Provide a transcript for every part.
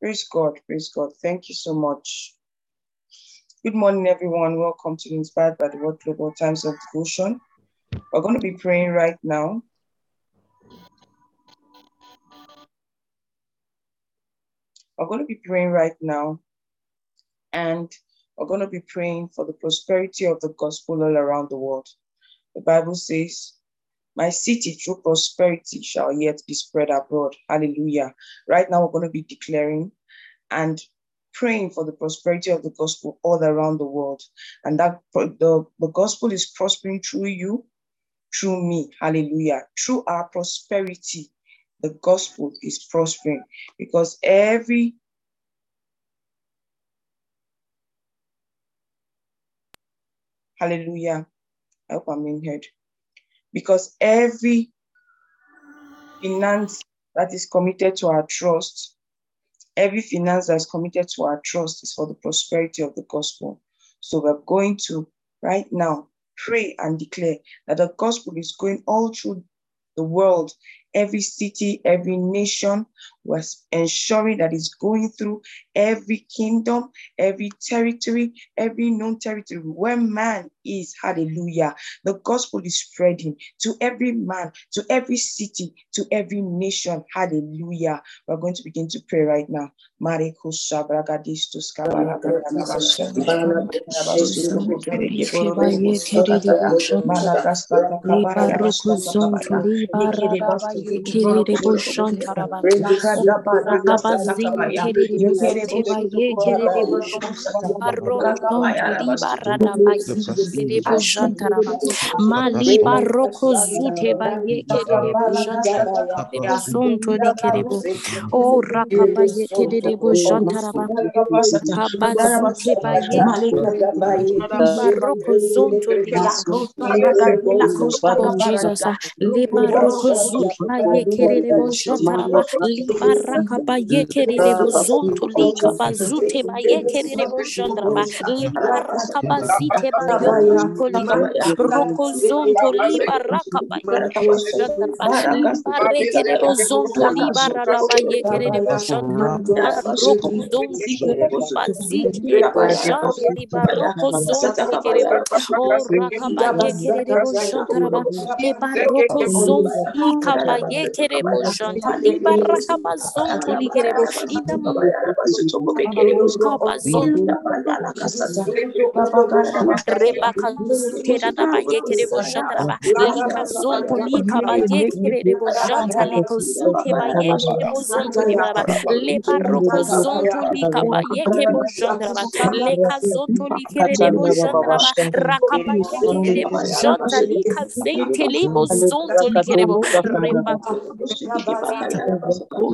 Praise God, praise God. Thank you so much. Good morning, everyone. Welcome to Inspired by the Word Global Times of Devotion. We're going to be praying right now. We're going to be praying right now, and we're going to be praying for the prosperity of the gospel all around the world. The Bible says, My city through prosperity shall yet be spread abroad. Hallelujah. Right now, we're going to be declaring and praying for the prosperity of the gospel all around the world. And that the, the gospel is prospering through you, through me. Hallelujah. Through our prosperity, the gospel is prospering because every Hallelujah. I hope I'm being heard. Because every finance that is committed to our trust, every finance that is committed to our trust is for the prosperity of the gospel. So we're going to right now pray and declare that the gospel is going all through the world every city, every nation, was ensuring that it's going through every kingdom, every territory, every known territory where man is. Hallelujah. The gospel is spreading to every man, to every city, to every nation. Hallelujah. We're going to begin to pray right now. Taraba. Rakabazin kerere boşante baye kerere boşan. Barroton tuli barada baye kerere boşan taraba. Mali barroko zute baye kerere boşan taraba. Boson toli kerebo. O rakabaye kerere boşan taraba. Kabazute baye barroko zonto li. Oh Jesus, libarroko zute baye kerere boşan taraba. Libaraka baye kerere bozonto lika bazute baye kerere boşan taraba. Libaraka bazite bayo kolika. Roko zonto libaraka baye boşan taraba. Libareke de bozonto libarada baye kerere boşan taraba. Roko zonto bazike boşan libaroko zonto likerebo. O raka baye kerere boşan taraba. Libaroko zonto lika baye kerere boşan taraba. Libaraka bazonto likerebo. In the Rebaka zutera da ba yekere bo jandara ba lika zonto lika ba yekere bo janta liko zute ba yekere bo zonto li ba le baroko zonto lika ba yeke bo jandara ba leka zonto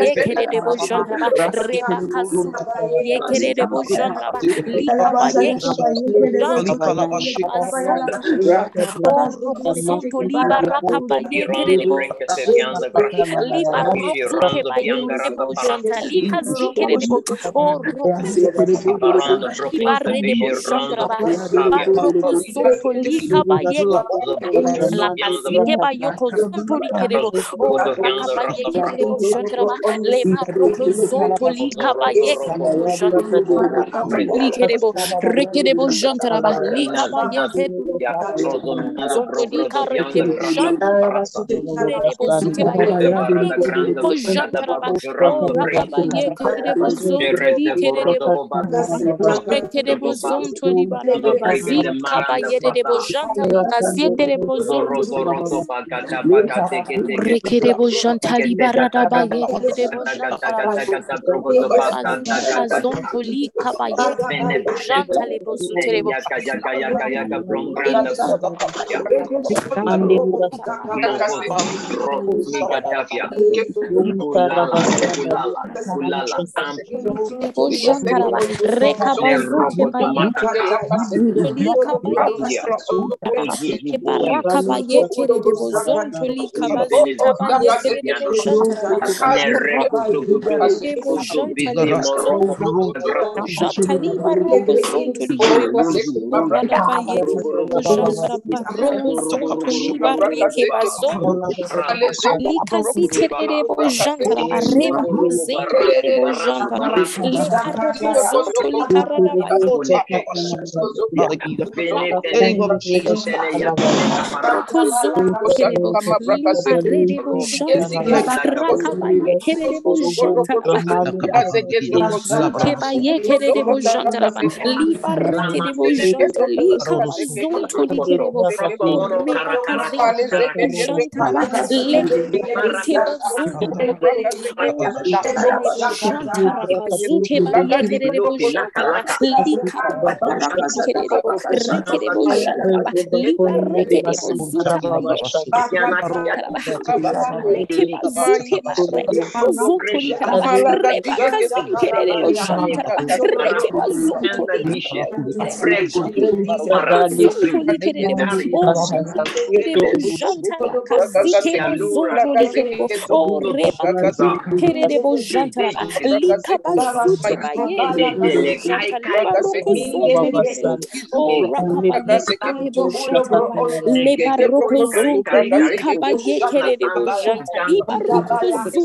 likere de bo jandara ba raka ba yekere de bo janta lika zente li bo zonto likere bo rebaka zute ba yekere bo janta baroko zonta ba yekere bo janta raka ba zente rebo le ikaba yekerebo jantraba malika bazenterebo jan le bazika ba yekerebo jantraba o roko zonto libarada ba yekerebo le bazonto likaba yekerebo jantraba o zite ba yekerebo zonto libaraba raka bazonto kaba yekerebo jantraba reba kazu yekerebo jantraba likaba yekerebo Oh, Rocosoto Liba Rakaba Yekerebo Rosute Bayebo Janta Lika Zikerebo Oh, Rocosoto Redebo Jantraba Rocosoto Lika Bayek La Casite Bayoko Zonto Likerebo Oh, Rakaba Yekerebo Jantraba Leba Rocosoto Lika Bayekebo Jantraba Likerebo Rekerebo Jantraba Lika Bayekebo Zonto Lika Rekerebo Jantraba Rekerebo Zute Bayekebo Jantraba Oh, Rakaba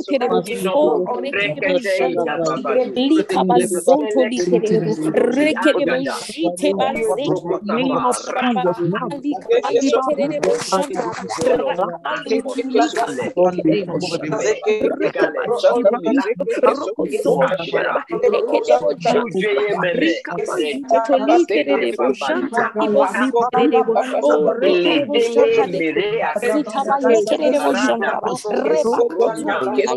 Yekerebo Zonto Likerebo Rekerebo Zonto Libarada Bazi Kaba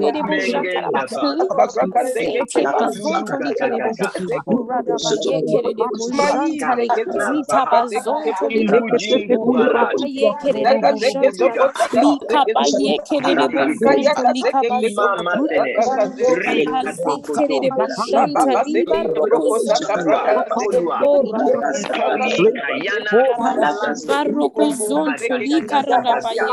Yerebo Janta Lika Seterebo Zonto Rekerebo Janta Libarada Baye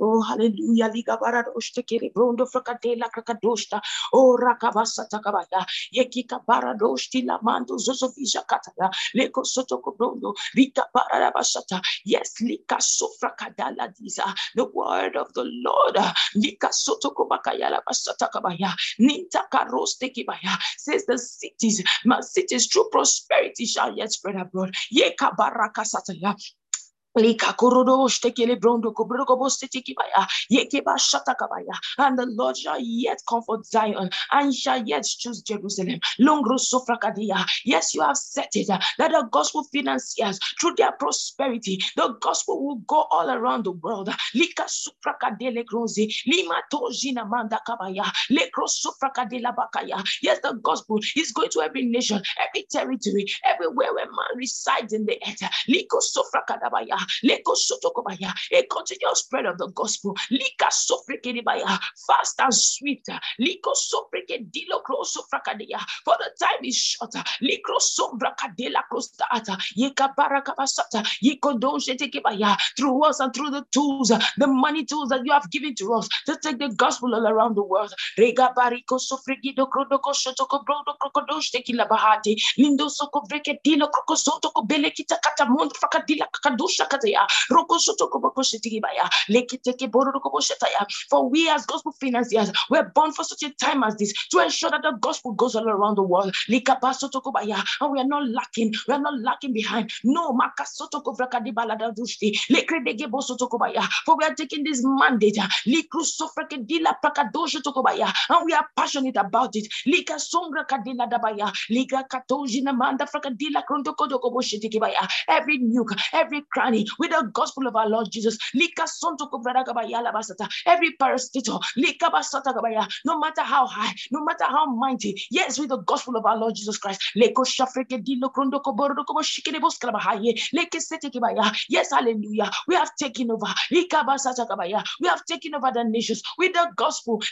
Oh, hallelujah. Liga baradoshte kere brondo frakadela krakadoshta. Oh, rakabasa takabaya. Yekika baradoshti la mando zozofisha kataya. Leko sotoko brondo. Rika baradabasata. Yes, lika sofrakadala diza. The word of the Lord. Lika sotoko bakayala basata kabaya. Ninta karoste kibaya. Says the cities, my cities, true prosperity shall yet spread abroad. Yeka baraka sataya. And the Lord shall yet comfort Zion and shall yet choose Jerusalem. Yes, you have said it. That the gospel financiers, through their prosperity, the gospel will go all around the world. Yes, the gospel is going to every nation, every territory, everywhere where man resides in the earth. A continuous spread of the gospel. Lika Sofrekedibaya, fast and swift. Liko Sofrekedilo Krosofrakadia, for the time is short. Likro Sombrakadela Krostata, Yeka Barakabasata, Yikodoshetekebaya, through us and through the tools, the money tools that you have given to us to take the gospel all around the world. Rega Bariko Sofrekido Krodoko Shotoko Brodo Krokodosh Tekila Bahati, Lindo Soko Vreketilo Krokozoto Belekita Katamond Fakadila Kakadusha Kataya, Roko Sotoko Bokoshetikibaya, Lekiteke Boroko For we as gospel financiers, we're born for such a time as this to ensure that the gospel goes all around the world. And we are not lacking, we are not lacking behind. No, Makasotoko Vrakadibala Dushti, Lekredegebo Sotokobaya, for we are taking this mandate, Likrusofrekedila Prakadosha and we are passionate about it. Lika Songra Kadila Dabaya, Lika Katojina Manda Frakadila Krontokodokoboshitikibaya, every nuke, every cranny with the gospel of our Lord Jesus. Every parastatal, no matter how high, no matter how mighty, yes, with the gospel of our Lord Jesus Christ. Yes, hallelujah. We have taken over. We have taken over the nations with the gospel.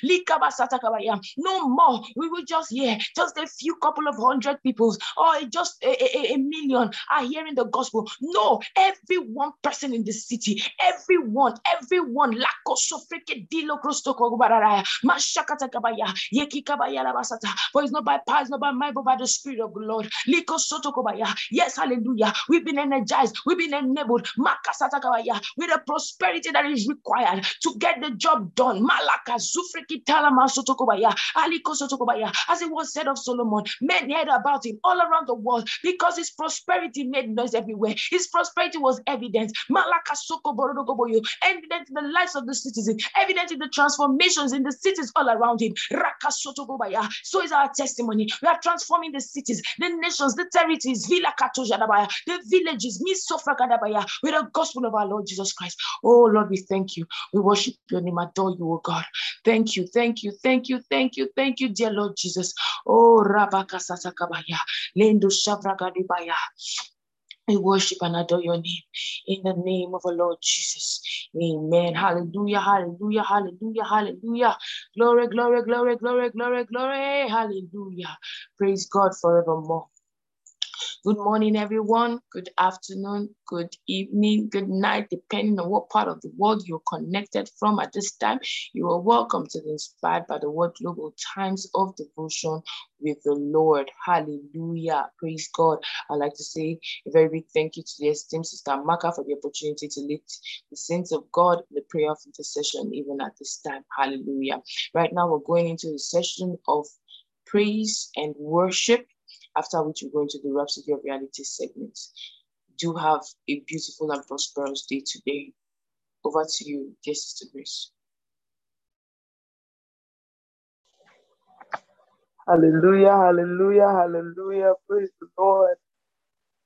No more. We will just hear just a few couple of hundred people or just a, a, a million are hearing the gospel. No, every one person in the city, everyone, everyone, lako sofreke dilo krostoko bararaya, mashakata kabaya, yeki kabaya labasata. For it's not by power, it's not by might, but by the Spirit of the Lord. Liko soto kobaya. Yes, hallelujah. We've been energized, we've been enabled, makasata kabaya, with the prosperity that is required to get the job done. Malaka zufreki talama soto kobaya, aliko kobaya. As it was said of Solomon, men heard about him all around the world because his prosperity made noise everywhere. His prosperity was evident. Borodogoboyo, evident in the lives of the citizens, evident in the transformations in the cities all around him. So is our testimony. We are transforming the cities, the nations, the territories, the villages, with the gospel of our Lord Jesus Christ. Oh Lord, we thank you. We worship your name, adore you, oh God. Thank you, thank you, thank you, thank you, thank you, dear Lord Jesus. Oh Rabaka Satakabaya, Lendo Shavragadibaya. We worship and adore your name in the name of our Lord Jesus. Amen. Hallelujah, hallelujah, hallelujah, hallelujah. Glory, glory, glory, glory, glory, glory. Hallelujah. Praise God forevermore. Good morning, everyone. Good afternoon, good evening, good night, depending on what part of the world you're connected from at this time. You are welcome to the Inspired by the Word Global Times of Devotion with the Lord. Hallelujah. Praise God. I'd like to say a very big thank you to the esteemed Sister Maka for the opportunity to lead the saints of God in the prayer of intercession, even at this time. Hallelujah. Right now, we're going into the session of praise and worship after which we go into the Rhapsody of Reality segment. Do have a beautiful and prosperous day today. Over to you, dear Sister Grace. Hallelujah, hallelujah, hallelujah. Praise the Lord.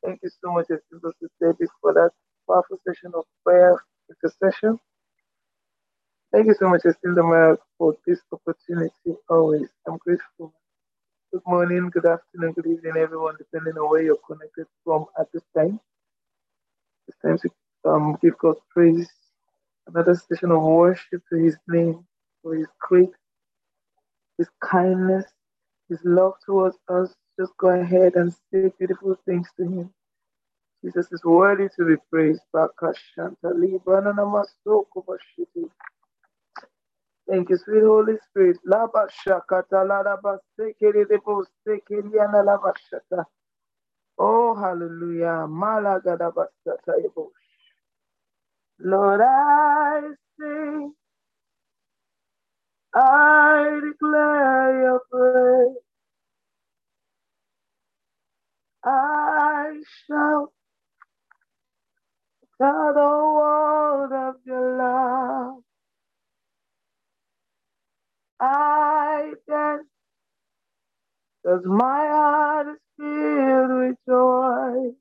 Thank you so much, Sister for that powerful session of prayer intercession. Thank you so much, Estelle for this opportunity always. I'm grateful. Good morning, good afternoon, good evening, everyone, depending on where you're connected from at this time. It's time to um, give God praise. Another session of worship to His name for His great, His kindness, His love towards us. Just go ahead and say beautiful things to Him. Jesus is worthy to be praised. Thank you, sweet Holy Spirit. Laba shakata laba sekeri debo sekeri ana laba shata. Oh, hallelujah. Malaga laba shata yebo. Lord, I sing. I declare your praise. I shout. Tell the world of your love. I dance, cause my heart is filled with joy.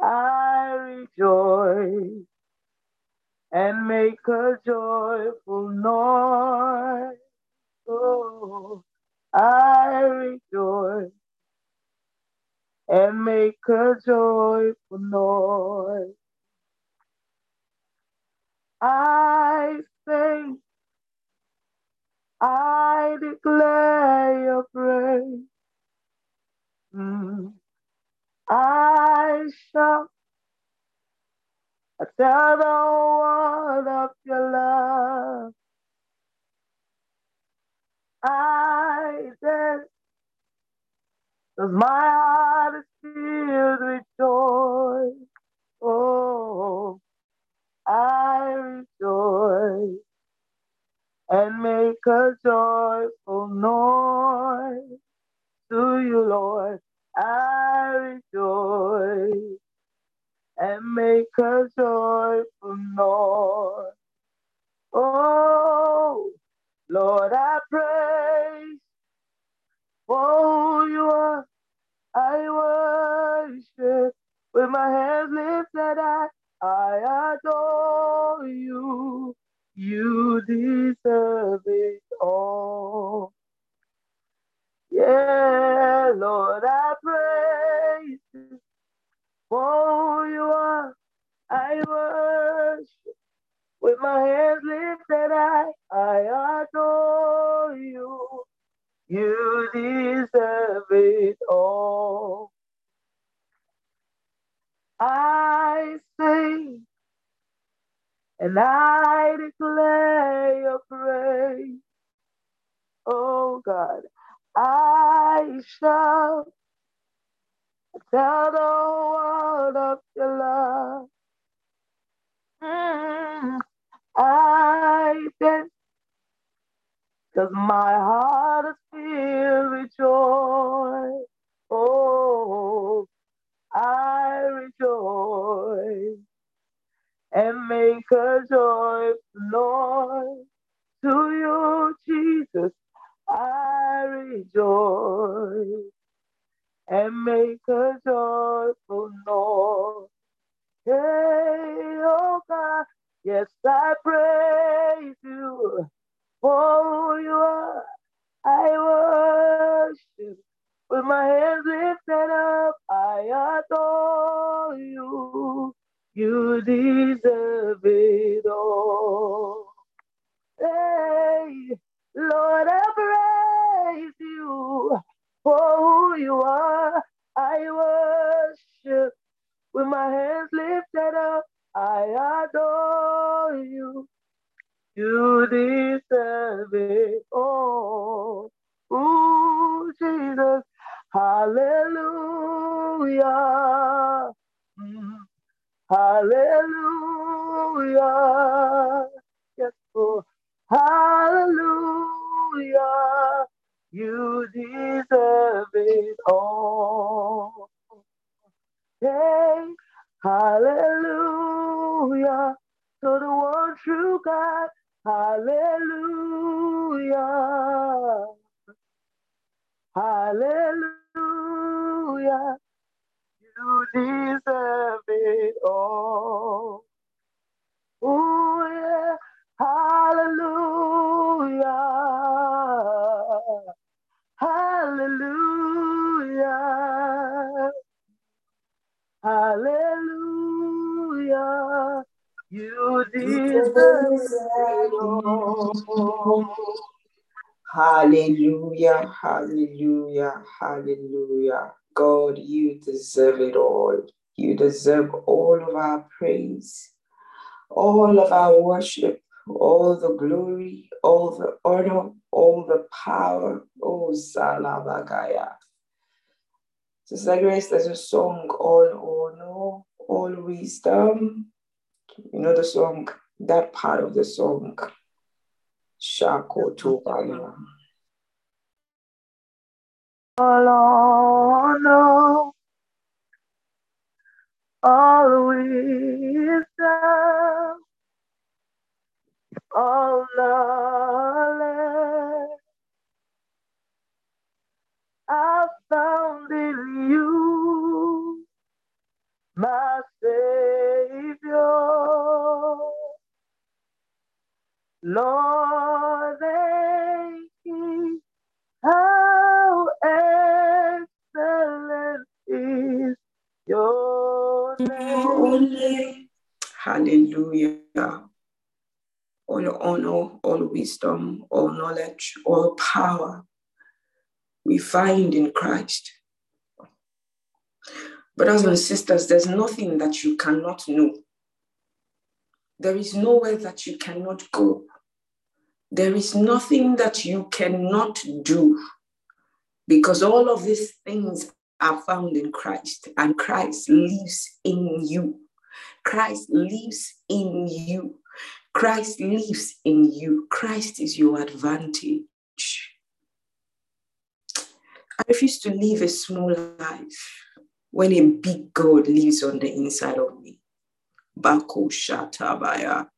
I rejoice and make a joyful noise. Oh, I rejoice and make a joyful noise. I sing, I declare your praise. Mm. I shall tell the world of your love. I dance, cause my heart is filled with joy. Make a joyful noise to you, Lord. I rejoice and make a joyful noise. Oh, Lord, I praise for who you are. I worship with my hands lifted high. I adore you. You deserve it all. Yeah, Lord, I praise you for you are. I worship with my hands lifted high. I adore you. You deserve it all. I sing and I declare your praise. Oh God, I shall tell the world of your love. Mm, I dance cause my heart is filled with joy. And make a joyful noise to you, Jesus. I rejoice and make a joyful noise. Hey, oh God, yes, I praise you for who you are. I worship with my hands lifted up. I adore you. You deserve it all. Hey, Lord, I praise you for who you are. I worship with my hands lifted up. I adore you. You deserve it all. Ooh, Jesus. Hallelujah. Hallelujah. Yes, Lord. Hallelujah. You deserve it all. Hey, hallelujah. To the one true God. Hallelujah. Hallelujah. You deserve it all. Oh, yeah. Hallelujah. Hallelujah. Hallelujah. You deserve it all. Hallelujah, hallelujah, hallelujah. God, you deserve it all. You deserve all of our praise, all of our worship, all the glory, all the honor, all the power. Oh, Salabagaya. Sister Grace, there's a song, All Honor, All Wisdom. You know the song, that part of the song. Shako Tobaya. All honor, all wisdom, all knowledge I found in you, my Savior. Lord, Hallelujah. All honor, all wisdom, all knowledge, all power we find in Christ. Brothers and sisters, there's nothing that you cannot know. There is nowhere that you cannot go. There is nothing that you cannot do because all of these things are found in Christ and Christ lives in you. Christ lives in you. Christ lives in you. Christ is your advantage. I refuse to live a small life when a big God lives on the inside of me. Bako Shatabaya.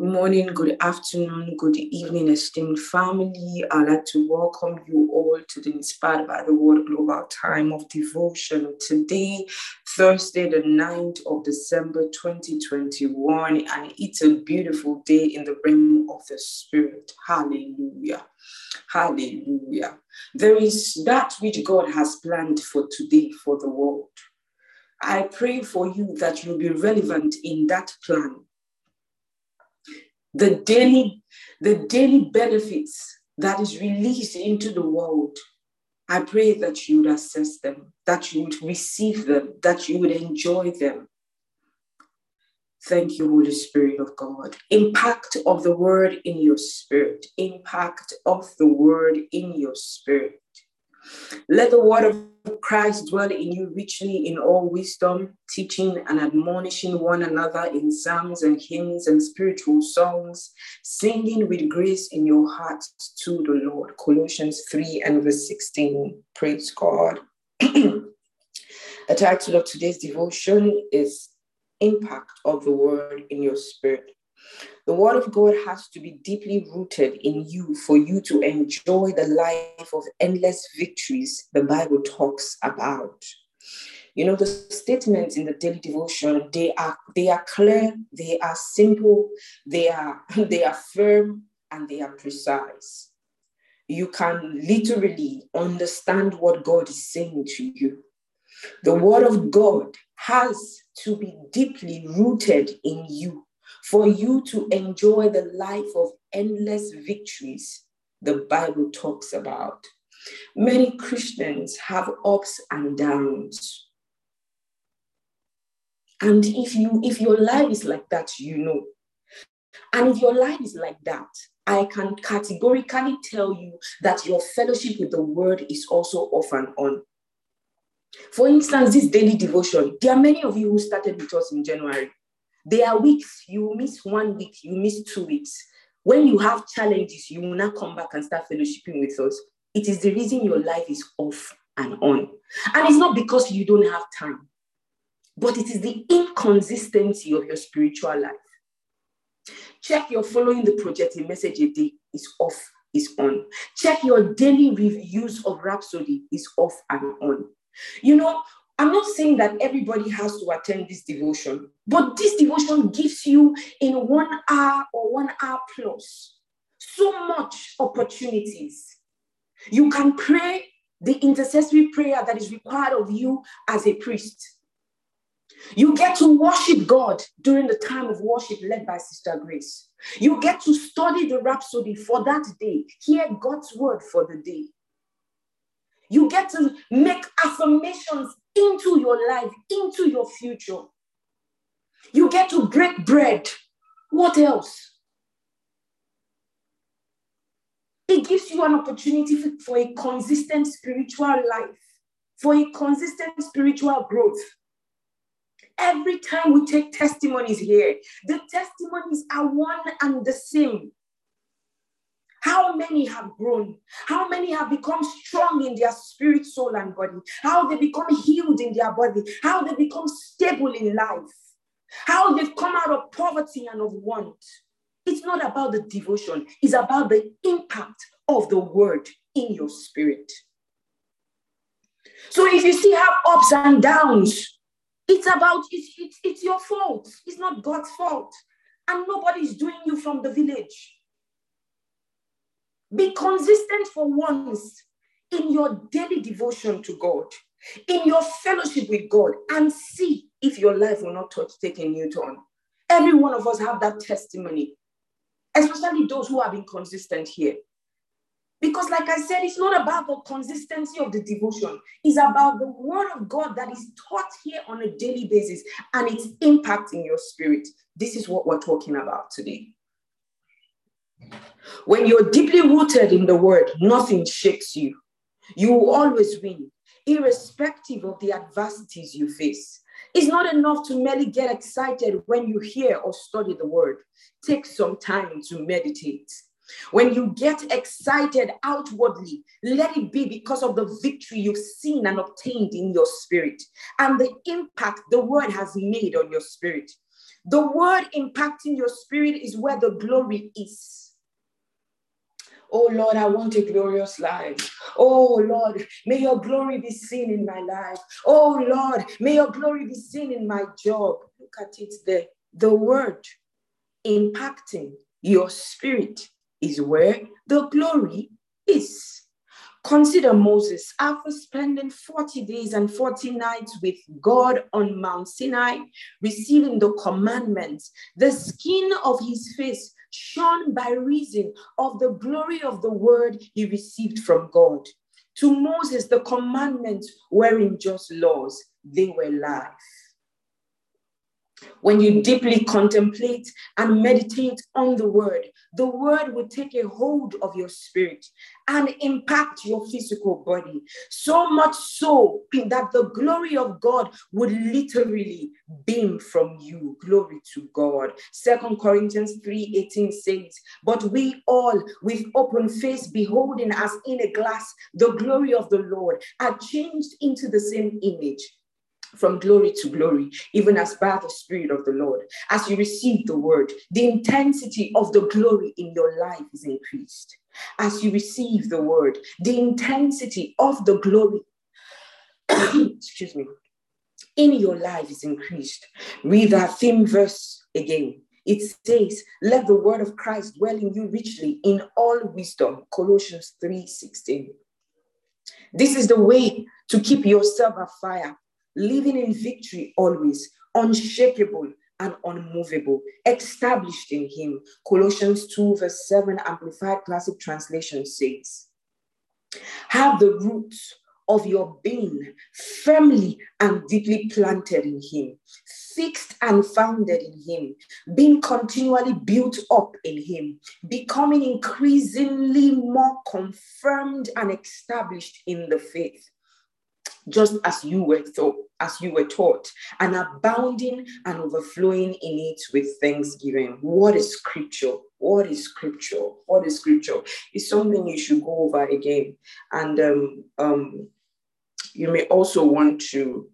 Good morning, good afternoon, good evening, esteemed family. I'd like to welcome you all to the Inspired by the Word Global Time of Devotion. Today, Thursday, the 9th of December 2021, and it's a beautiful day in the realm of the Spirit. Hallelujah. Hallelujah. There is that which God has planned for today for the world. I pray for you that you'll be relevant in that plan the daily, the daily benefits that is released into the world. I pray that you would assess them, that you would receive them, that you would enjoy them. Thank you, Holy Spirit of God. Impact of the word in your spirit. Impact of the word in your spirit. Let the word of Christ dwell in you richly in all wisdom, teaching and admonishing one another in psalms and hymns and spiritual songs, singing with grace in your hearts to the Lord. Colossians 3 and verse 16. Praise God. the title of today's devotion is Impact of the Word in Your Spirit. The word of God has to be deeply rooted in you for you to enjoy the life of endless victories the Bible talks about. You know, the statements in the daily devotion, they are they are clear, they are simple, they are they are firm, and they are precise. You can literally understand what God is saying to you. The word of God has to be deeply rooted in you for you to enjoy the life of endless victories the Bible talks about. Many Christians have ups and downs. And if you if your life is like that, you know. And if your life is like that, I can categorically tell you that your fellowship with the word is also off and on. For instance, this daily devotion, there are many of you who started with us in January. There are weeks, you miss one week, you miss two weeks. When you have challenges, you will not come back and start fellowshipping with us. It is the reason your life is off and on. And it's not because you don't have time, but it is the inconsistency of your spiritual life. Check your following the projected message a day is off, is on. Check your daily reviews of Rhapsody is off and on. You know, I'm not saying that everybody has to attend this devotion, but this devotion gives you in one hour or one hour plus so much opportunities. You can pray the intercessory prayer that is required of you as a priest. You get to worship God during the time of worship led by Sister Grace. You get to study the rhapsody for that day, hear God's word for the day. You get to make affirmations into your life, into your future. You get to break bread. What else? It gives you an opportunity for a consistent spiritual life, for a consistent spiritual growth. Every time we take testimonies here, the testimonies are one and the same. How many have grown? How many have become strong in their spirit, soul, and body? How they become healed in their body? How they become stable in life? How they've come out of poverty and of want? It's not about the devotion, it's about the impact of the word in your spirit. So if you still have ups and downs, it's about it's, it's, it's your fault. It's not God's fault. And nobody's doing you from the village. Be consistent for once in your daily devotion to God. in your fellowship with God and see if your life will not touch take a new turn. Every one of us have that testimony, especially those who have been consistent here. Because, like I said, it's not about the consistency of the devotion, it's about the word of God that is taught here on a daily basis and its impact in your spirit. This is what we're talking about today. When you're deeply rooted in the word, nothing shakes you. You will always win, irrespective of the adversities you face. It's not enough to merely get excited when you hear or study the word. Take some time to meditate. When you get excited outwardly, let it be because of the victory you've seen and obtained in your spirit and the impact the word has made on your spirit. The word impacting your spirit is where the glory is. Oh Lord, I want a glorious life. Oh Lord, may your glory be seen in my life. Oh Lord, may your glory be seen in my job. Look at it there. The word impacting your spirit is where the glory is. Consider Moses after spending 40 days and 40 nights with God on Mount Sinai, receiving the commandments, the skin of his face shone by reason of the glory of the word he received from God. To Moses, the commandments weren't just laws, they were life. When you deeply contemplate and meditate on the word, the word will take a hold of your spirit and impact your physical body. So much so that the glory of God would literally beam from you. Glory to God. Second Corinthians 3:18 says, But we all, with open face, beholding as in a glass the glory of the Lord, are changed into the same image from glory to glory, even as by the Spirit of the Lord. As you receive the word, the intensity of the glory in your life is increased. As you receive the word, the intensity of the glory, excuse me, in your life is increased. Read that theme verse again. It says, Let the word of Christ dwell in you richly in all wisdom. Colossians 3 16. This is the way to keep yourself afire living in victory always, unshakable and unmovable, established in him. Colossians 2, verse 7, Amplified Classic Translation says, Have the roots of your being firmly and deeply planted in him, fixed and founded in him, being continually built up in him, becoming increasingly more confirmed and established in the faith just as you were taught, as you were taught, and abounding and overflowing in it with thanksgiving. What is scripture? What is scripture? What is scripture? It's something you should go over again. And um, um, you may also want to,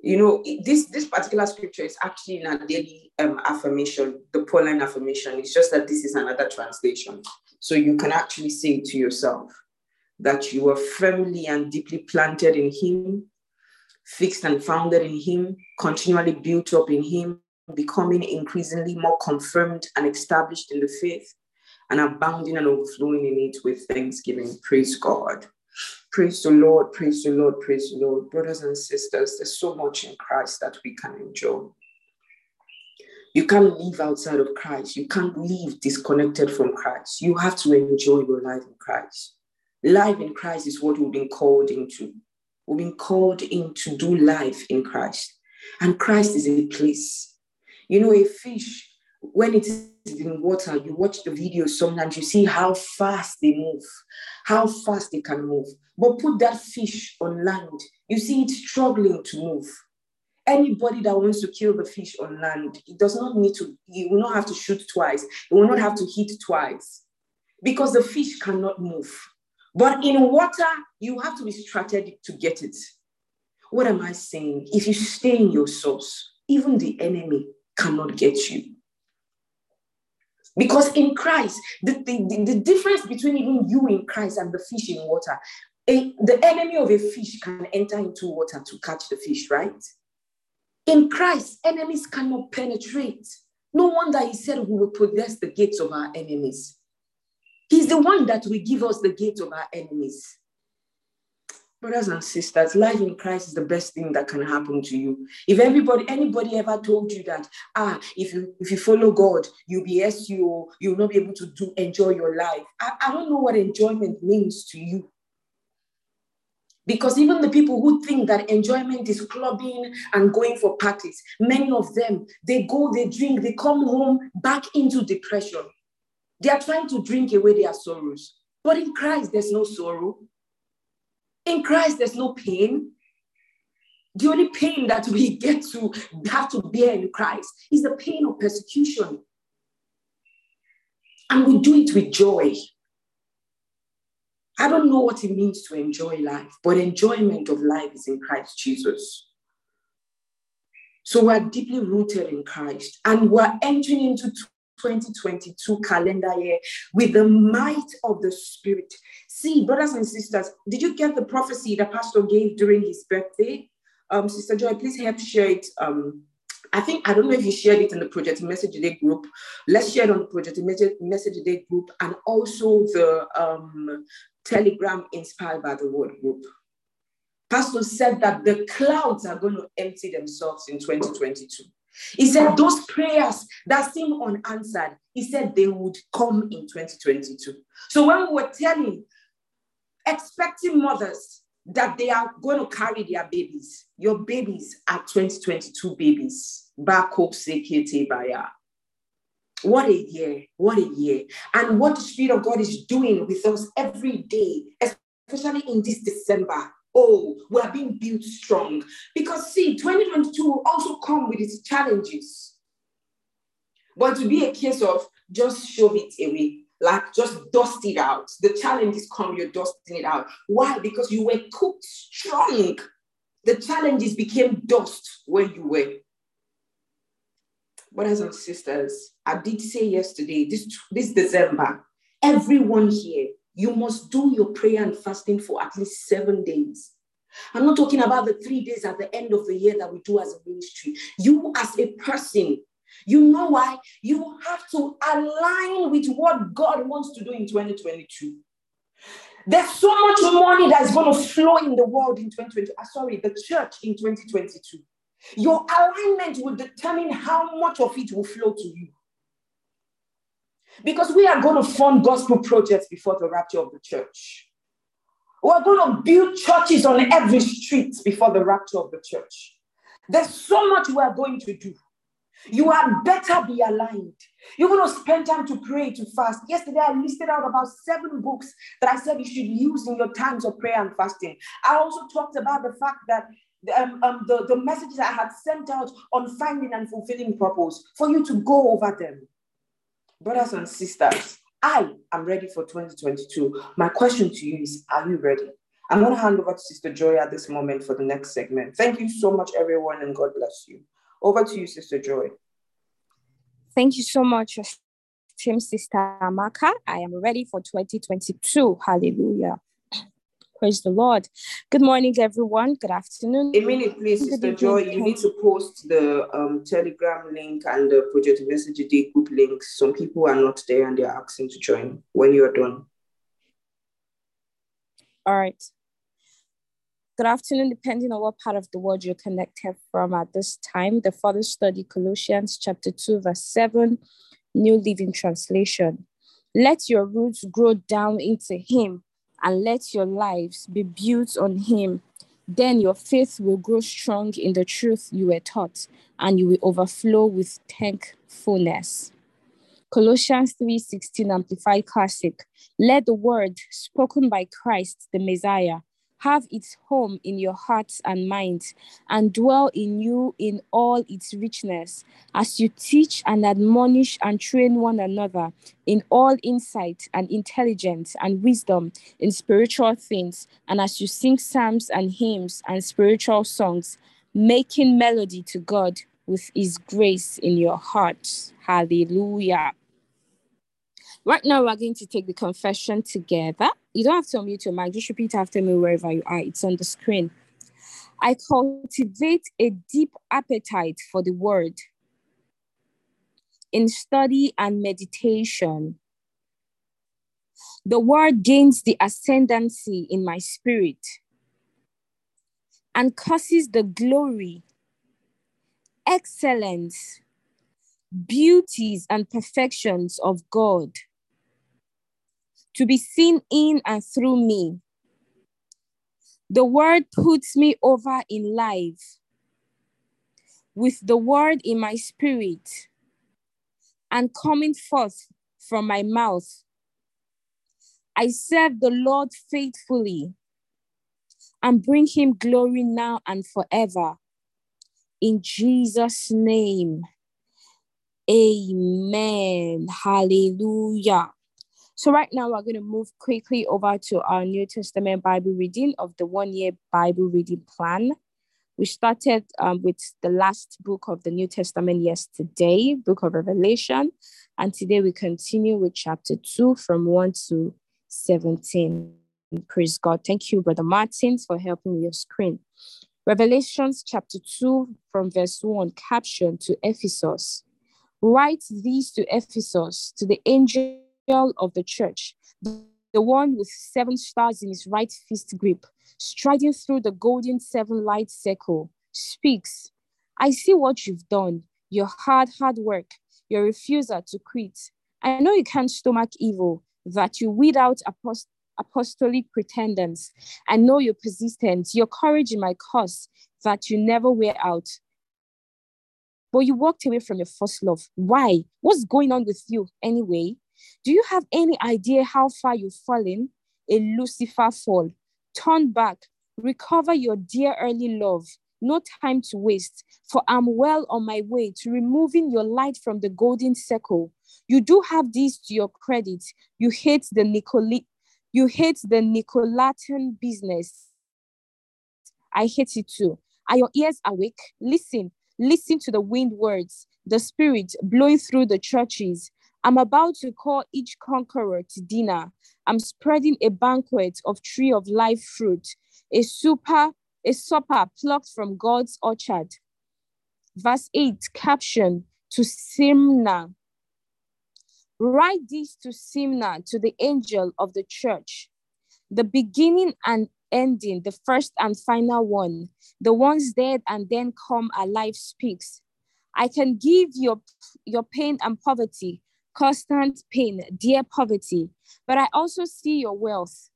you know, this this particular scripture is actually in a daily um, affirmation, the Pauline affirmation. It's just that this is another translation. So you can actually say it to yourself that you are firmly and deeply planted in Him, fixed and founded in Him, continually built up in Him, becoming increasingly more confirmed and established in the faith, and abounding and overflowing in it with thanksgiving. Praise God. Praise the Lord, praise the Lord, praise the Lord. Brothers and sisters, there's so much in Christ that we can enjoy. You can't live outside of Christ. You can't live disconnected from Christ. You have to enjoy your life in Christ. Life in Christ is what we've been called into. We've been called in to do life in Christ. And Christ is a place. You know, a fish, when it is in water, you watch the video sometimes, you see how fast they move, how fast they can move. But put that fish on land, you see it struggling to move. Anybody that wants to kill the fish on land, it does not need to, you will not have to shoot twice, you will not have to hit twice because the fish cannot move. But in water, you have to be strategic to get it. What am I saying? If you stay in your source, even the enemy cannot get you. Because in Christ, the, the, the difference between even you in Christ and the fish in water, a, the enemy of a fish can enter into water to catch the fish, right? In Christ, enemies cannot penetrate. No wonder he said we will possess the gates of our enemies. He's the one that will give us the gate of our enemies. Brothers and sisters, life in Christ is the best thing that can happen to you. If everybody, anybody ever told you that, ah, if you if you follow God, you'll be SEO, you'll not be able to do enjoy your life. I, I don't know what enjoyment means to you. Because even the people who think that enjoyment is clubbing and going for parties, many of them, they go, they drink, they come home back into depression. They are trying to drink away their sorrows. But in Christ, there's no sorrow. In Christ, there's no pain. The only pain that we get to have to bear in Christ is the pain of persecution. And we do it with joy. I don't know what it means to enjoy life, but enjoyment of life is in Christ Jesus. So we're deeply rooted in Christ and we're entering into 2022 calendar year with the might of the Spirit. See, brothers and sisters, did you get the prophecy the pastor gave during his birthday? Um, Sister Joy, please help share it. Um, I think, I don't know if you shared it in the Project Message Day group. Let's share it on the Project Message Day group and also the um, Telegram Inspired by the Word group. Pastor said that the clouds are going to empty themselves in 2022. He said those prayers that seem unanswered, he said they would come in 2022. So when we were telling expecting mothers that they are going to carry their babies, your babies are 2022 babies. What a year, what a year. And what the Spirit of God is doing with us every day, especially in this December oh, we are being built strong. Because see, 2022 will also come with its challenges. But to be a case of just shove it away, like just dust it out. The challenges come, you're dusting it out. Why? Because you were cooked strong. The challenges became dust where you were. Brothers and sisters, I did say yesterday, this, this December, everyone here you must do your prayer and fasting for at least seven days. I'm not talking about the three days at the end of the year that we do as a ministry. You, as a person, you know why? You have to align with what God wants to do in 2022. There's so much money that's going to flow in the world in 2022. Uh, sorry, the church in 2022. Your alignment will determine how much of it will flow to you. Because we are going to fund gospel projects before the rapture of the church. We're going to build churches on every street before the rapture of the church. There's so much we are going to do. You had better be aligned. You're going to spend time to pray, to fast. Yesterday, I listed out about seven books that I said you should use in your times of prayer and fasting. I also talked about the fact that um, um, the, the messages I had sent out on finding and fulfilling purpose for you to go over them brothers and sisters, I am ready for 2022. My question to you is Are you ready? I'm going to hand over to Sister Joy at this moment for the next segment. Thank you so much, everyone, and God bless you. Over to you, Sister Joy. Thank you so much, Team Sister Amaka. I am ready for 2022. Hallelujah. Praise the Lord. Good morning, everyone. Good afternoon. A minute, please, Sister Joy. You need to post the um, Telegram link and the Project Message Day group links. Some people are not there and they're asking to join when you are done. All right. Good afternoon, depending on what part of the world you're connected from at this time. The Father study Colossians chapter 2, verse 7, New Living Translation. Let your roots grow down into Him and let your lives be built on Him. Then your faith will grow strong in the truth you were taught, and you will overflow with thankfulness. Colossians 3:16 Amplified Classic. Let the word spoken by Christ the Messiah have its home in your hearts and minds, and dwell in you in all its richness, as you teach and admonish and train one another in all insight and intelligence and wisdom in spiritual things, and as you sing psalms and hymns and spiritual songs, making melody to God with His grace in your hearts. Hallelujah. Right now, we're going to take the confession together. You don't have to unmute your mic, just repeat after me wherever you are. It's on the screen. I cultivate a deep appetite for the word in study and meditation. The word gains the ascendancy in my spirit. and causes the glory, excellence, beauties, and perfections of God to be seen in and through me. The word puts me over in life with the word in my spirit and coming forth from my mouth. I serve the Lord faithfully and bring him glory now and forever. In Jesus' name, amen. Hallelujah. So, right now, we're going to move quickly over to our New Testament Bible reading of the one year Bible reading plan. We started um, with the last book of the New Testament yesterday, book of Revelation. And today we continue with chapter 2 from 1 to 17. Praise God. Thank you, Brother Martins, for helping your screen. Revelations chapter 2 from verse 1, caption to Ephesus. Write these to Ephesus, to the angel of the church, the one with seven stars in his right fist grip, striding through the golden seven light circle, speaks. I see what you've done, your hard, hard work, your refusal to quit. I know you can't stomach evil, that you weed out apost- apostolic pretenders. I know your persistence, your courage in my cause, that you never wear out. But you walked away from your first love. Why? What's going on with you anyway? Do you have any idea how far you've fallen? A Lucifer fall. Turn back, recover your dear early love. No time to waste, for I'm well on my way to removing your light from the golden circle. You do have this to your credit. You hate the Nicoli- you hate the Nicolaitan business. I hate it too. Are your ears awake? Listen, listen to the wind words, the spirit blowing through the churches. I'm about to call each conqueror to dinner. I'm spreading a banquet of tree of life fruit, a super, a supper plucked from God's orchard. Verse 8, caption to Smyrna. Write this to Smyrna, to the angel of the church, the beginning and ending, the first and final one, the ones dead and then come alive speaks. I can give your, your pain and poverty, constant pain, dear poverty, but I also see your wealth.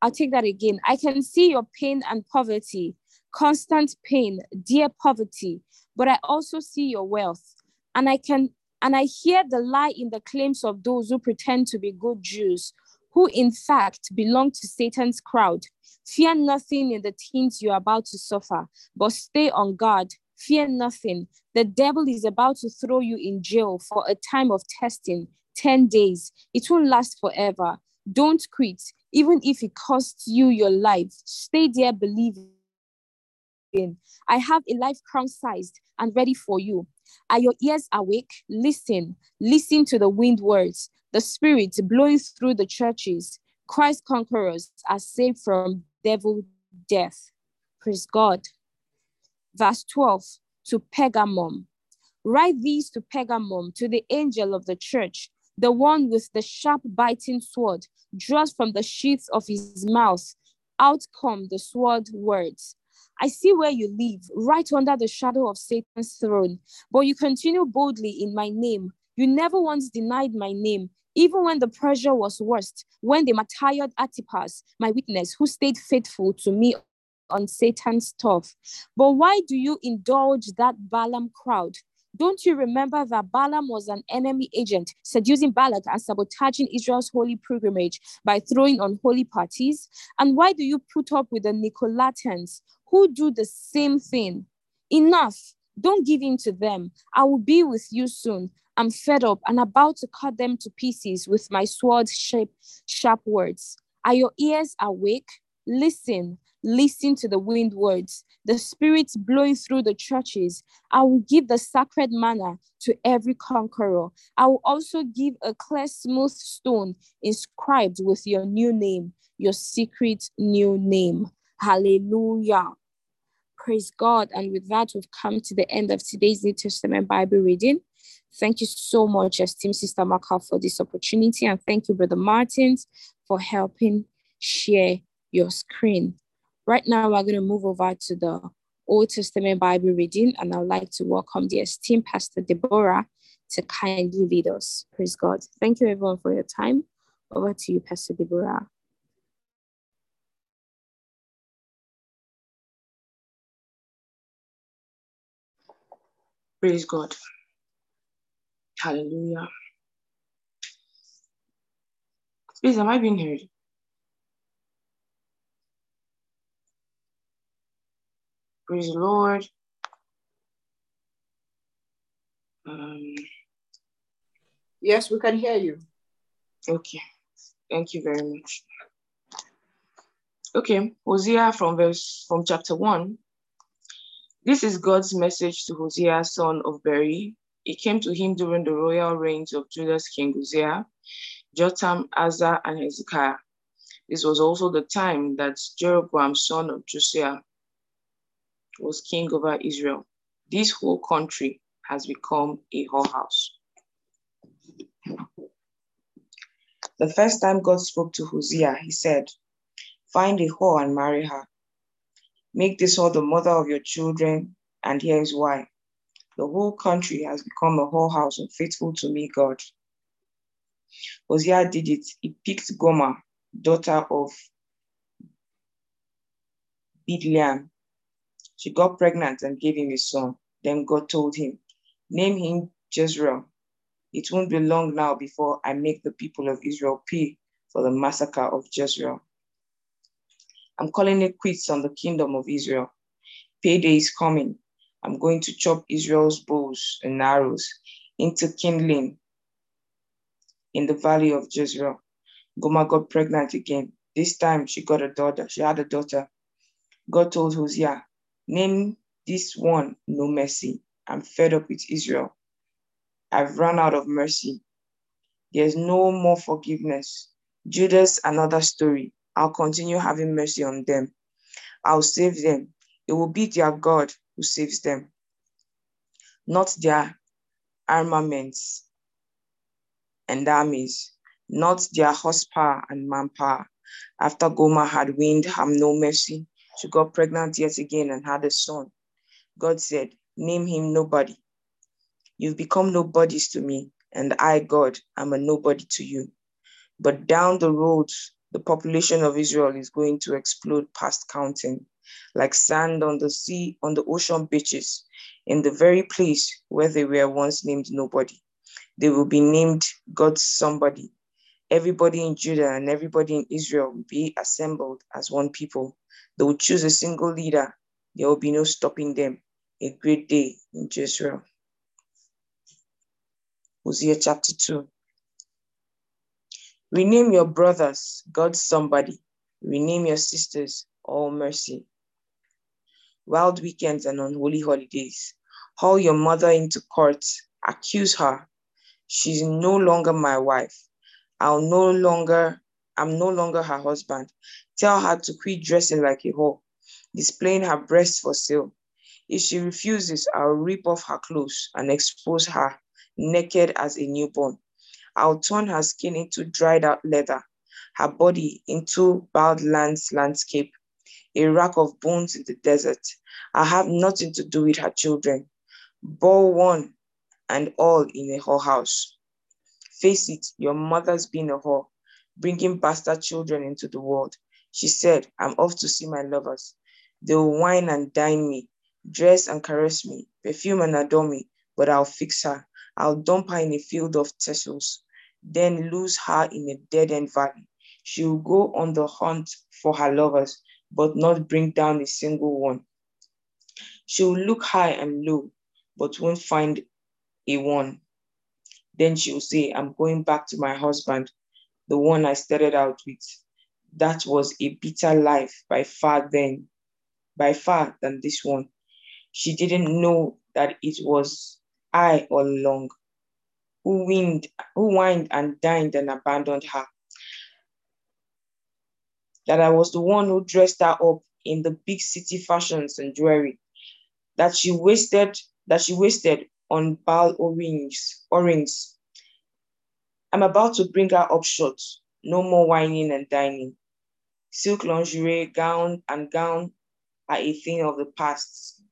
I'll take that again. I can see your pain and poverty, constant pain, dear poverty, but I also see your wealth. And I can and I hear the lie in the claims of those who pretend to be good Jews, who in fact belong to Satan's crowd. Fear nothing in the things you're about to suffer, but stay on guard. Fear nothing. The devil is about to throw you in jail for a time of testing, 10 days. It won't last forever. Don't quit, even if it costs you your life. Stay there believing. I have a life crown sized and ready for you. Are your ears awake? Listen. Listen to the wind words, the spirit blowing through the churches. Christ conquerors are saved from devil death. Praise God. Verse 12 to Pergamum. Write these to Pergamum, to the angel of the church, the one with the sharp biting sword, draws from the sheath of his mouth. Out come the sword words. I see where you live, right under the shadow of Satan's throne, but you continue boldly in my name. You never once denied my name, even when the pressure was worst, when they martyred Antipas, my witness, who stayed faithful to me on Satan's turf. But why do you indulge that Balaam crowd? Don't you remember that Balaam was an enemy agent, seducing Balak and sabotaging Israel's holy pilgrimage by throwing unholy parties? And why do you put up with the Nicolaitans who do the same thing? Enough. Don't give in to them. I will be with you soon. I'm fed up and about to cut them to pieces with my sword sharp, sharp words. Are your ears awake? Listen, listen to the wind words, the spirits blowing through the churches. I will give the sacred manna to every conqueror. I will also give a clear, smooth stone inscribed with your new name, your secret new name. Hallelujah. Praise God. And with that, we've come to the end of today's New Testament Bible reading. Thank you so much, esteemed Sister Maka, for this opportunity. And thank you, Brother Martins, for helping share your screen. Right now, we're going to move over to the Old Testament Bible reading, and I'd like to welcome the esteemed Pastor Deborah to kindly lead us. Praise God. Thank you, everyone, for your time. Over to you, Pastor Deborah. Praise God. Hallelujah. Please, am I being heard? Praise the Lord. Um, Yes, we can hear you. okay. Thank you very much. Okay, Hosea from verse from chapter one. This is God's message to Hosea, son of Beeri. It came to him during the royal reigns of Judah's king Hosea, Jotham, Asa, and Hezekiah. This was also the time that Jeroboam, son of Josiah, was king over Israel. This whole country has become a whorehouse. The first time God spoke to Hosea, he said, Find a whore and marry her. Make this whore the mother of your children, and here is why. The whole country has become a whorehouse unfaithful to me, God. Hosea did it. He picked Gomer, daughter of Bidliam. She got pregnant and gave him a son. Then God told him, Name him Jezreel. It won't be long now before I make the people of Israel pay for the massacre of Jezreel. I'm calling it quits on the kingdom of Israel. Payday is coming. I'm going to chop Israel's bows and arrows into kindling in the valley of Jezreel. Gomer got pregnant again. This time she got a daughter. She had a daughter. God told Hosea, Name this one no mercy. I'm fed up with Israel. I've run out of mercy. There's no more forgiveness. Judah's, another story. I'll continue having mercy on them. I'll save them. It will be their God who saves them, not their armaments and armies, not their horsepower and manpower. After Gomer had weaned ham no mercy, she got pregnant yet again and had a son. God said, Name him nobody. You've become nobodies to me, and I, God, am a nobody to you. But down the road, the population of Israel is going to explode past counting, like sand on the sea, on the ocean beaches, in the very place where they were once named nobody. They will be named God's somebody. Everybody in Judah and everybody in Israel will be assembled as one people. They will choose a single leader. There will be no stopping them. A great day in Jezreel. Hosea chapter 2. Rename your brothers, God somebody. Rename your sisters, all mercy. Wild weekends and unholy holidays. Haul your mother into court. Accuse her. She's no longer my wife. I'll no longer, I'm no longer her husband. Tell her to quit dressing like a whore, displaying her breasts for sale. If she refuses, I'll rip off her clothes and expose her naked as a newborn. I'll turn her skin into dried out leather, her body into lands landscape, a rack of bones in the desert. I have nothing to do with her children. Bore one and all in a whorehouse. Face it, your mother's been a whore, bringing bastard children into the world. She said, I'm off to see my lovers. They will wine and dine me, dress and caress me, perfume and adore me, but I'll fix her. I'll dump her in a field of thistles, then lose her in a dead end valley. She will go on the hunt for her lovers, but not bring down a single one. She will look high and low, but won't find a one. Then she will say, I'm going back to my husband, the one I started out with. That was a bitter life by far then, by far than this one. She didn't know that it was I all along, who whined, who whined and dined and abandoned her. That I was the one who dressed her up in the big city fashions and jewelry. That she wasted, that she wasted on Baal O-rings, O-rings. I'm about to bring her up short. No more whining and dining. Silk lingerie, gown, and gown are a thing of the past.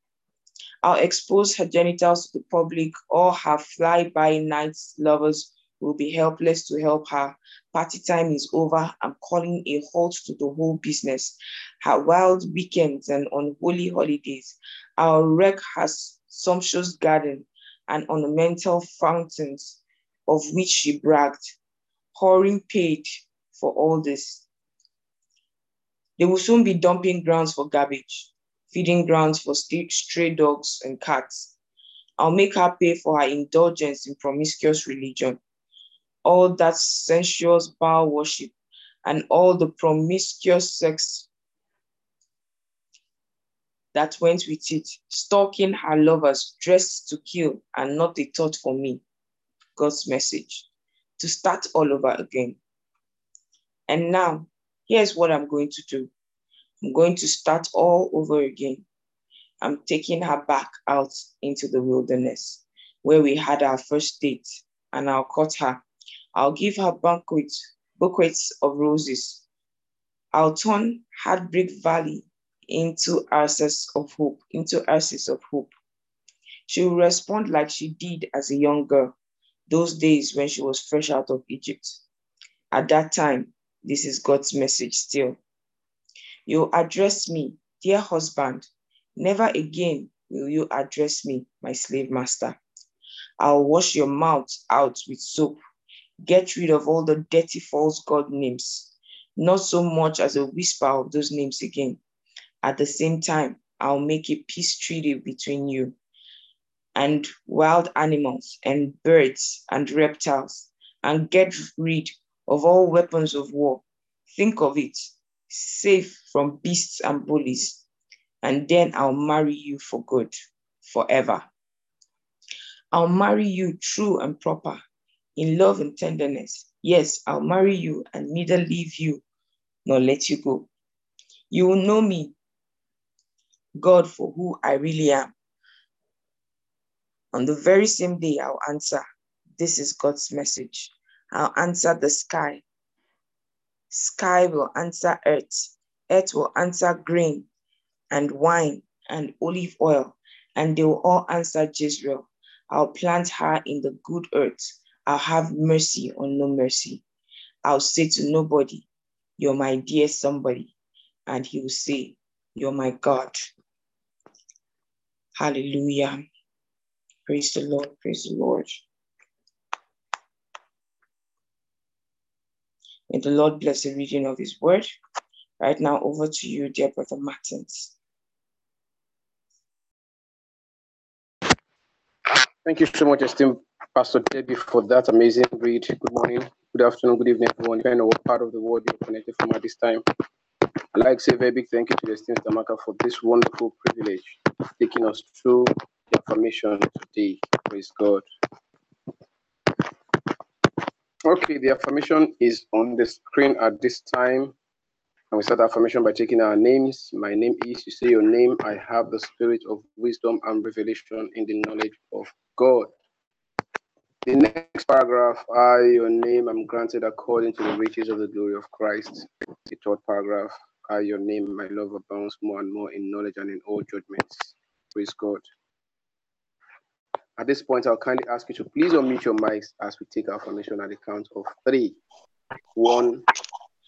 I'll expose her genitals to the public, or her fly-by night lovers will be helpless to help her. Party time is over. I'm calling a halt to the whole business. Her wild weekends and unholy holidays. I'll wreck her sumptuous garden and ornamental fountains of which she bragged. Whoring paid for all this. They will soon be dumping grounds for garbage, feeding grounds for stray dogs and cats. I'll make her pay for her indulgence in promiscuous religion all that sensuous Baal worship and all the promiscuous sex that went with it, stalking her lovers dressed to kill and not a thought for me. God's message to start all over again. And now, here's what I'm going to do I'm going to start all over again. I'm taking her back out into the wilderness where we had our first date, and I'll cut her I'll give her banquets, bouquets of roses. I'll turn Heartbreak Valley into access of hope, into access of hope. She will respond like she did as a young girl, those days when she was fresh out of Egypt. At that time, this is God's message still. You address me, dear husband. Never again will you address me, my slave master. I'll wash your mouth out with soap Get rid of all the dirty false God names, not so much as a whisper of those names again. At the same time, I'll make a peace treaty between you and wild animals and birds and reptiles and get rid of all weapons of war. Think of it, safe from beasts and bullies. And then I'll marry you for good, forever. I'll marry you true and proper in love and tenderness. Yes, I'll marry you and neither leave you nor let you go. You will know me, God, for who I really am. On the very same day, I'll answer, This is God's message. I'll answer the sky. Sky will answer earth. Earth will answer grain and wine and olive oil, and they will all answer Jezreel. I'll plant her in the good earth I'll have mercy on no mercy. I'll say to nobody, You're my dear somebody. And he will say, You're my God. Hallelujah. Praise the Lord. Praise the Lord. May the Lord bless the reading of his word. Right now, over to you, dear Brother Martins. Thank you so much, esteemed Pastor Debbie, for that amazing read. Good morning, good afternoon, good evening, everyone, depending on what part of the world you're connected from at this time. I'd like to say a very big thank you to the esteemed Tamaka for this wonderful privilege, taking us through the affirmation today. Praise God. Okay, the affirmation is on the screen at this time. And we start affirmation by taking our names. My name is, you say your name, I have the spirit of wisdom and revelation in the knowledge of God. The next paragraph, I, your name, I'm granted according to the riches of the glory of Christ. The third paragraph, I, your name, my love abounds more and more in knowledge and in all judgments. Praise God. At this point, I'll kindly ask you to please unmute your mics as we take our formation at the count of three. One,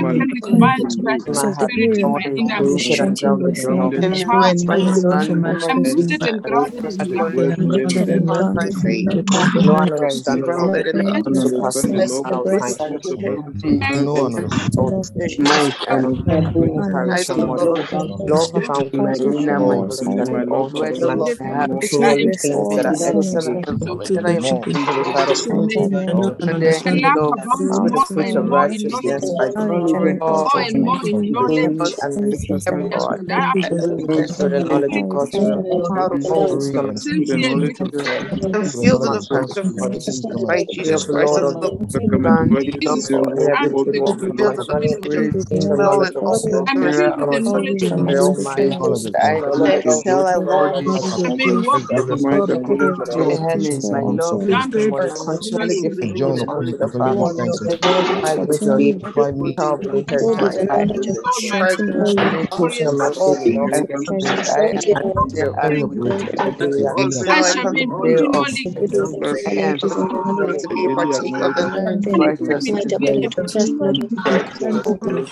things are going to the world of man. my heart. joy and rooted and grounded in love. Christ understanding I'm rooted and grounded in love. Rooted and grounded in faith. no one understands to surpass this our thank you. No one understands. Mind and every encourage someone. Love found Marina, my understanding of words and I have so many things that are excellent to the and then love with the fruit of righteousness by proving all More and more in knowledge. and wisdom God. Grace for the knowledge of God's will. All wisdom and Since he has become I'm filled with the fruits by Jesus Christ. Lord of man, belong for every people, concerning grace, the knowledge of God, I'm filled with the knowledge of the God. Almighty, the eye of I excel at Lord walking. Jesus. I may walk To heaven, my love was continually different John unto Okoye the Father. thanks My wisdom, five me help me inheritance, I am meditation on my daily love, I am still I am hallelujah. I shall be Day of continually I am to be a partaker of the righteous me to be a grace,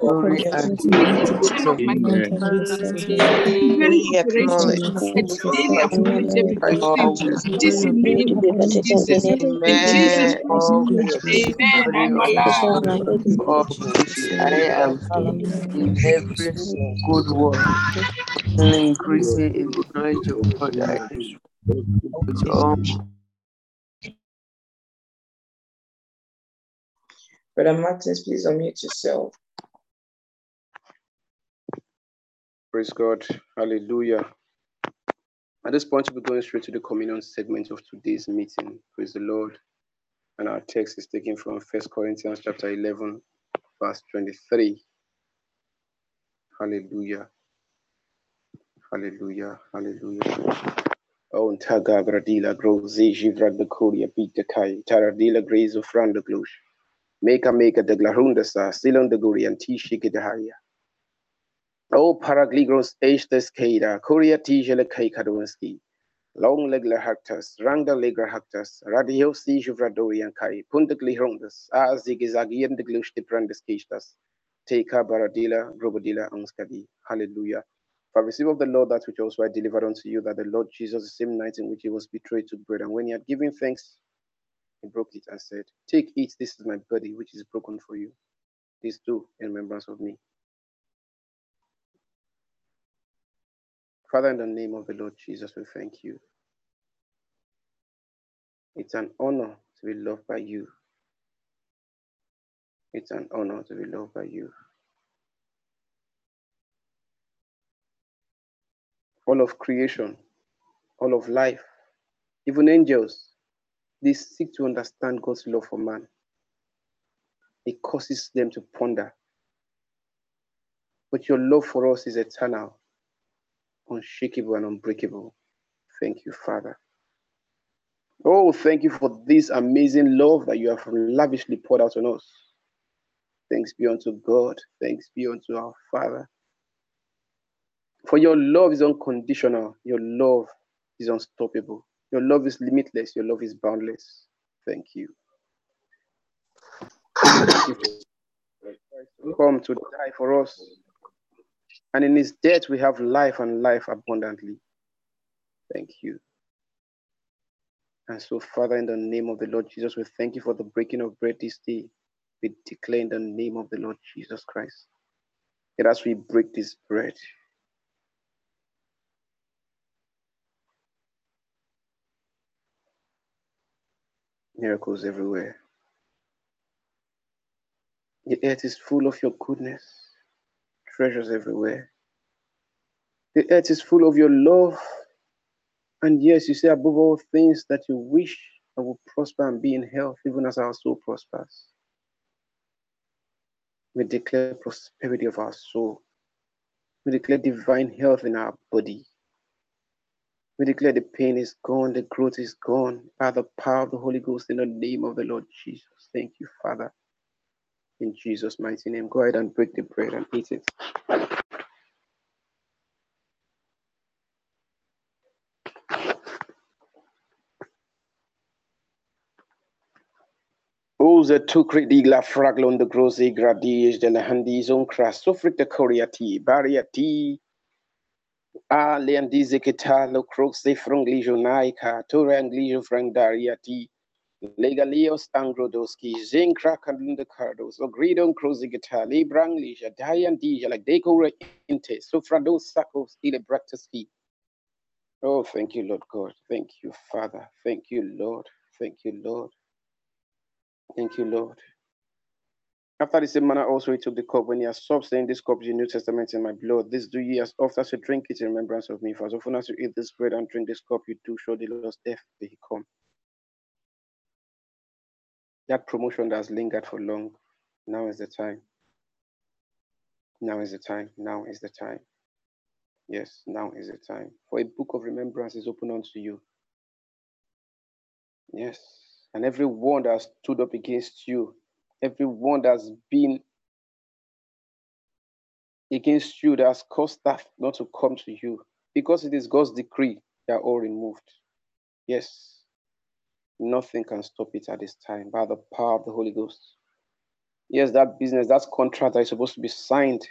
glory and representation of my very acknowledge operation. I daily acknowledge everything. all This in the name of Jesus. Amen. mighty All name. grace, Amen. Glory, I'm honor, alive. all beauty. I am in every good work, and increasing in the knowledge of God. I with all Brother Martins, please unmute yourself. Praise God. Hallelujah. At this point, we're going straight to the communion segment of today's meeting. Praise the Lord. And our text is taken from First Corinthians chapter 11, verse 23. Hallelujah. Hallelujah. Hallelujah. Oh, taga bradila grozi jivrad the kuria kai taradila graze of franda glush. Meka meka de glarunda sa silon de guri and tishiki de haya. Oh, paragligros estes keda kuria tijele kai kadonski. Long legler hactus, rangda legra hactus, radio si juvradorian kai, pundigli rondas, as zigizagien de glush de brandes kistas. Teka baradila, robodila anskadi. Hallelujah. For I received of the Lord that which also I delivered unto you, that the Lord Jesus, the same night in which he was betrayed, took bread. And when he had given thanks, he broke it and said, Take, eat, this is my body, which is broken for you. This do in remembrance of me. Father, in the name of the Lord Jesus, we thank you. It's an honor to be loved by you. It's an honor to be loved by you. All of creation, all of life, even angels, they seek to understand God's love for man. It causes them to ponder. But your love for us is eternal, unshakable, and unbreakable. Thank you, Father. Oh, thank you for this amazing love that you have lavishly poured out on us. Thanks be unto God. Thanks be unto our Father. For your love is unconditional. Your love is unstoppable. Your love is limitless. Your love is boundless. Thank you. Thank you come to die for us. And in his death, we have life and life abundantly. Thank you. And so, Father, in the name of the Lord Jesus, we thank you for the breaking of bread this day. We declare in the name of the Lord Jesus Christ that as we break this bread, miracles everywhere. The earth is full of your goodness, treasures everywhere. The earth is full of your love. And yes, you say above all things that you wish I will prosper and be in health, even as our soul prospers. We declare prosperity of our soul. We declare divine health in our body. We declare the pain is gone, the growth is gone by the power of the Holy Ghost in the name of the Lord Jesus. Thank you, Father. In Jesus' mighty name, go ahead and break the bread and eat it. Oh, Rose to credi la fraglon de grose gradies de la handis on cras sofric de coriati bariati. A leandize che talo crox de franglio naica tore anglio frangdariati legalios angrodoski zinkra kandunda cardos o gridon crozi guitar libranglisha diandija like decore inte sofrados sacos ile bractaski Oh, thank you, Lord God. Thank you, Father. Thank you, Lord. Thank you, Lord. Thank you, Lord. After the same manner, also he took the cup when he has stopped saying, This cup is the New Testament in my blood. This do ye as often as you drink it in remembrance of me. For as often as you eat this bread and drink this cup, you do show the Lord's death till he come. That promotion that has lingered for long, now is the time. Now is the time. Now is the time. Yes, now is the time. For a book of remembrance is open unto you. Yes. And everyone that stood up against you, everyone that's been against you, that has caused that not to come to you, because it is God's decree, they are all removed. Yes. Nothing can stop it at this time by the power of the Holy Ghost. Yes, that business, that contract that is supposed to be signed,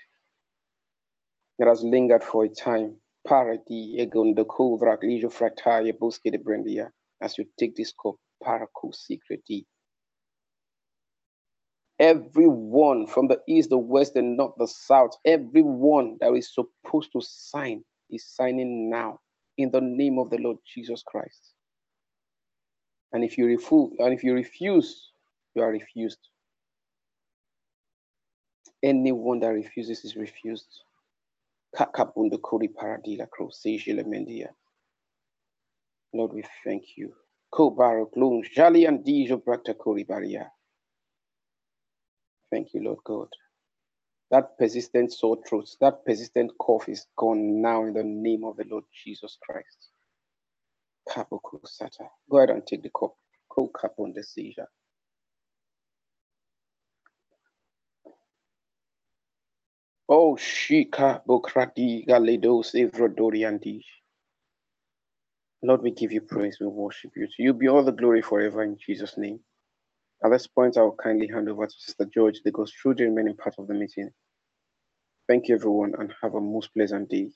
that has lingered for a time. Parati egon the kovrak lijo fractaria bosque de brendia. As you take this cup, paraco secreti. Everyone from the east, the west, the north, the south, everyone that is supposed to sign is signing now in the name of the Lord Jesus Christ. And if you refuse, and if you refuse, you are refused. Anyone that refuses is refused. Lord, we thank you. Thank you, Lord God. That persistent sore throat, that persistent cough is gone now in the name of the Lord Jesus Christ. Kabuku. Go ahead and take the cup. Ko Kapon the seizure. Oh, Shika Bokradi Galedo Sevrodoriandish. Lord, we give you praise, we worship you. To you be all the glory forever in Jesus' name. At this point, I will kindly hand over to Sister George that goes through the remaining part of the meeting. Thank you, everyone, and have a most pleasant day.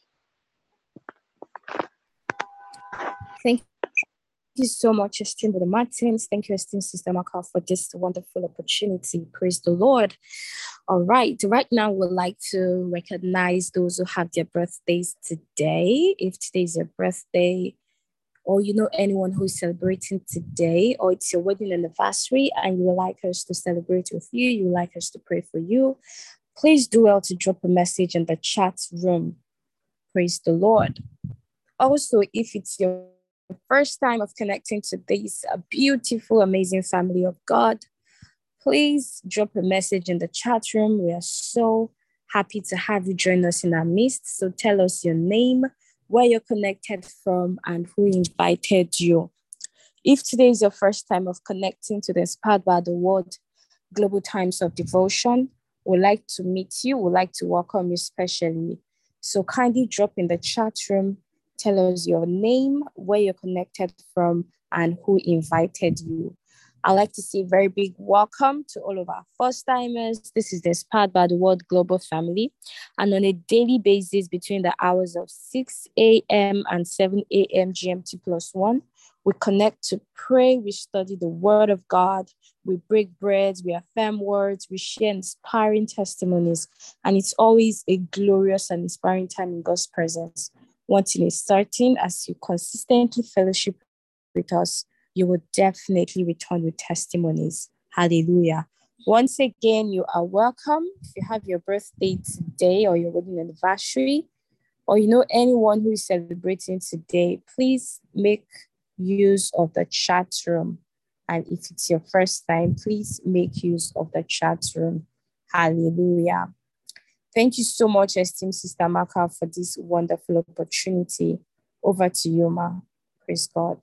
Thank you so much, esteemed Brother Martins. Thank you, esteemed Sister Maka, for this wonderful opportunity. Praise the Lord. All right, right now we'd like to recognize those who have their birthdays today. If today is your birthday, or you know anyone who is celebrating today, or it's your wedding anniversary and you would like us to celebrate with you, you would like us to pray for you, please do well to drop a message in the chat room. Praise the Lord. Also, if it's your first time of connecting to this beautiful, amazing family of God, please drop a message in the chat room. We are so happy to have you join us in our midst. So tell us your name, where you're connected from, and who invited you. If today is your first time of connecting to the Inspired by the Word Global Times of Devotion, we'd like to meet you, we'd like to welcome you specially. So kindly drop in the chat room, tell us your name, where you're connected from, and who invited you. I'd like to say a very big welcome to all of our first timers. This is Inspired by the Word Global Family. And on a daily basis, between the hours of 6 a.m. and 7 a.m. GMT plus one, we connect to pray, we study the Word of God, we break bread, we affirm words, we share inspiring testimonies. And it's always a glorious and inspiring time in God's presence. One thing is certain as you consistently fellowship with us, you will definitely return with testimonies. Hallelujah. Once again, you are welcome. If you have your birthday today or your wedding anniversary, or you know anyone who is celebrating today, please make use of the chat room. And if it's your first time, please make use of the chat room. Hallelujah. Thank you so much, esteemed Sister Maka, for this wonderful opportunity. Over to you, Ma. Praise God.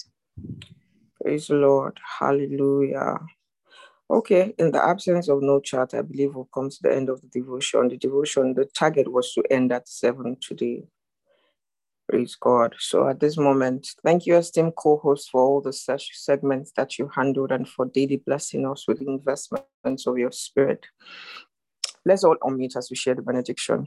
Praise the Lord. Hallelujah. Okay, in the absence of no chat, I believe we'll come to the end of the devotion. The devotion, the target was to end at seven today. Praise God. So at this moment, thank you, esteemed co hosts for all the such segments that you handled and for daily blessing us with investments of your spirit. Let's all unmute as we share the benediction.